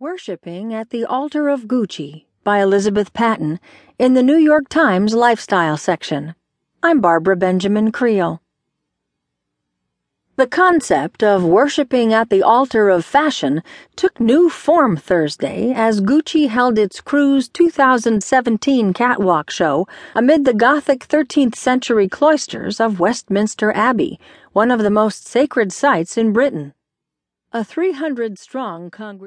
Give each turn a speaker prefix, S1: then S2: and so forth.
S1: Worshipping at the Altar of Gucci by Elizabeth Paton in the New York Times Lifestyle section. I'm Barbara Benjamin Creel. The concept of worshipping at the altar of fashion took new form Thursday as Gucci held its Cruise 2017 catwalk show amid the Gothic 13th century cloisters of Westminster Abbey, one of the most sacred sites in Britain. A 300 strong congregation